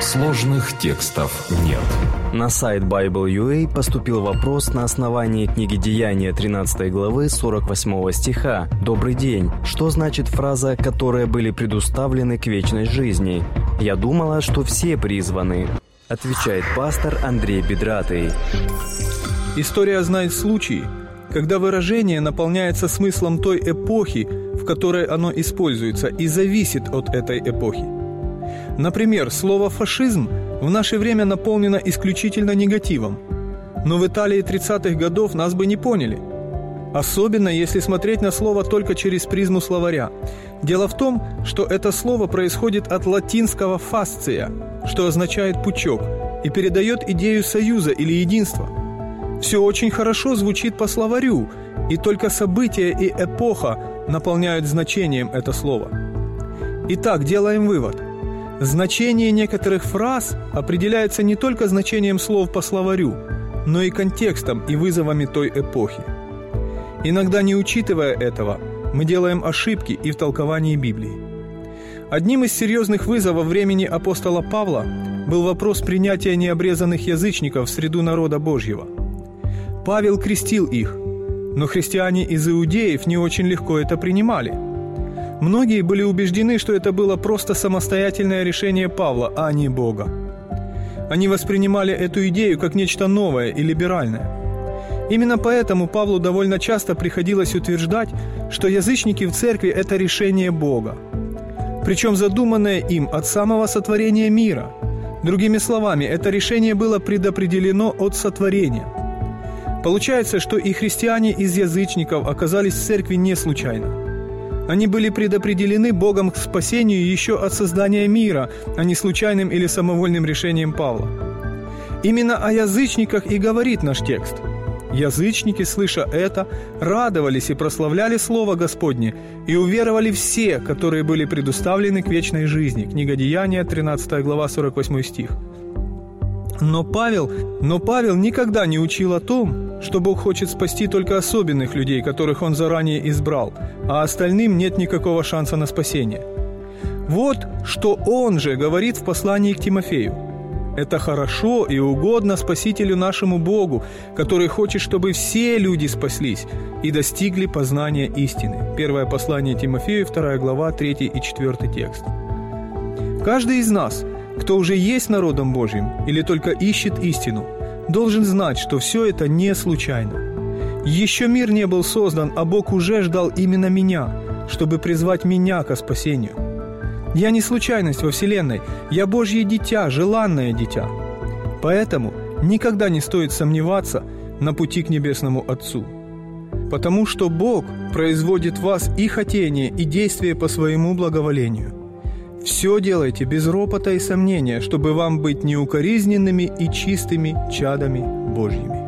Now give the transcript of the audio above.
Сложных текстов нет. На сайт Bible.ua поступил вопрос на основании книги Деяния 13 главы 48 стиха. «Добрый день. Что значит фраза «которые были предуставлены к вечной жизни»? Я думала, что все призваны». Отвечает пастор Андрей Бедратый. История знает случаи, когда выражение наполняется смыслом той эпохи, в которой оно используется, и зависит от этой эпохи. Например, слово «фашизм» в наше время наполнено исключительно негативом. Но в Италии 30-х годов нас бы не поняли. Особенно, если смотреть на слово только через призму словаря. Дело в том, что это слово происходит от латинского «фасция», что означает «пучок», и передает идею союза или единства. Все очень хорошо звучит по словарю, и только события и эпоха наполняют значением это слово. Итак, делаем вывод – Значение некоторых фраз определяется не только значением слов по словарю, но и контекстом и вызовами той эпохи. Иногда, не учитывая этого, мы делаем ошибки и в толковании Библии. Одним из серьезных вызовов времени апостола Павла был вопрос принятия необрезанных язычников в среду народа Божьего. Павел крестил их, но христиане из иудеев не очень легко это принимали – Многие были убеждены, что это было просто самостоятельное решение Павла, а не Бога. Они воспринимали эту идею как нечто новое и либеральное. Именно поэтому Павлу довольно часто приходилось утверждать, что язычники в церкви – это решение Бога. Причем задуманное им от самого сотворения мира. Другими словами, это решение было предопределено от сотворения. Получается, что и христиане из язычников оказались в церкви не случайно – они были предопределены Богом к спасению еще от создания мира, а не случайным или самовольным решением Павла. Именно о язычниках и говорит наш текст. Язычники, слыша это, радовались и прославляли Слово Господне, и уверовали все, которые были предуставлены к вечной жизни. Книга Деяния, 13 глава, 48 стих. Но Павел, но Павел никогда не учил о том, что Бог хочет спасти только особенных людей, которых Он заранее избрал, а остальным нет никакого шанса на спасение. Вот что Он же говорит в послании к Тимофею. Это хорошо и угодно Спасителю нашему Богу, который хочет, чтобы все люди спаслись и достигли познания истины. Первое послание Тимофею, 2 глава, 3 и 4 текст. Каждый из нас – кто уже есть народом Божьим или только ищет истину, должен знать, что все это не случайно. Еще мир не был создан, а Бог уже ждал именно меня, чтобы призвать меня ко спасению. Я не случайность во Вселенной, я Божье дитя, желанное дитя. Поэтому никогда не стоит сомневаться на пути к Небесному Отцу. Потому что Бог производит в вас и хотение, и действие по своему благоволению. Все делайте без ропота и сомнения, чтобы вам быть неукоризненными и чистыми чадами Божьими.